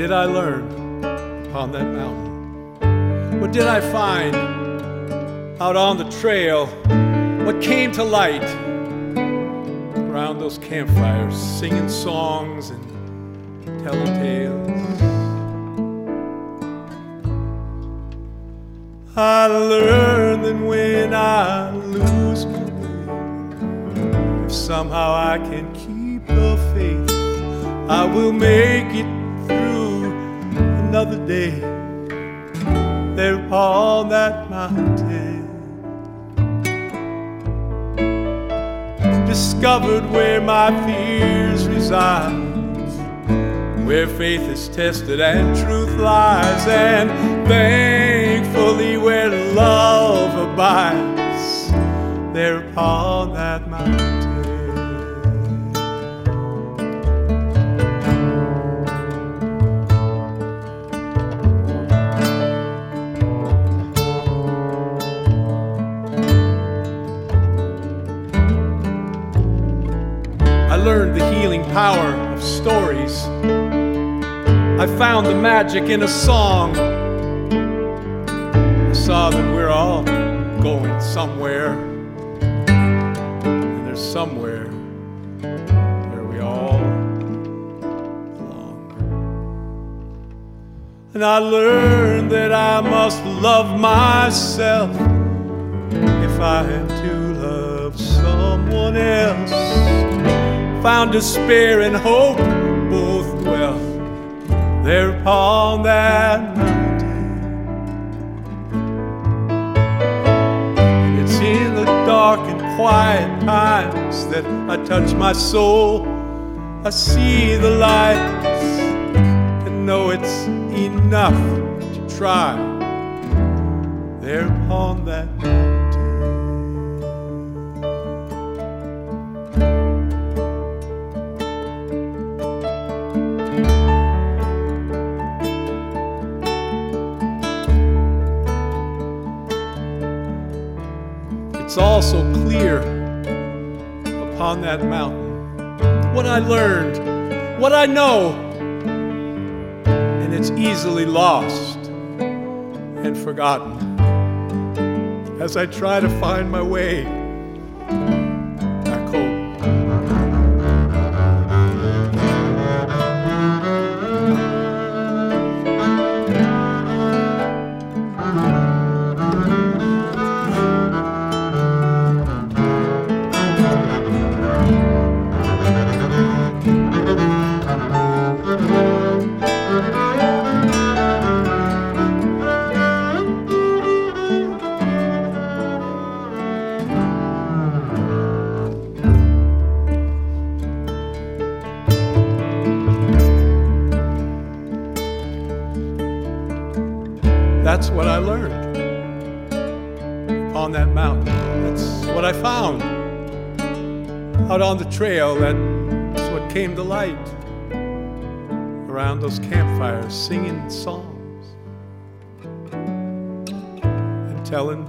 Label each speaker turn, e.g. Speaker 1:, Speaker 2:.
Speaker 1: did I learn upon that mountain? What did I find out on the trail? What came to light around those campfires, singing songs and telling tales? I learned that when I lose my way, if somehow I can keep the faith, I will make it day there upon that mountain. Discovered where my fears reside where faith is tested and truth lies, and thankfully where love abides, there upon that mountain. Learned the healing power of stories. I found the magic in a song. I saw that we're all going somewhere. And there's somewhere where we all belong. And I learned that I must love myself if I am to love someone else. Found despair and hope both well there upon that mountain. It's in the dark and quiet times that I touch my soul. I see the lights and know it's enough to try there upon that mountain. It's also clear upon that mountain. What I learned, what I know, and it's easily lost and forgotten. As I try to find my way That's what I learned on that mountain. That's what I found out on the trail. That's what came to light around those campfires, singing songs and telling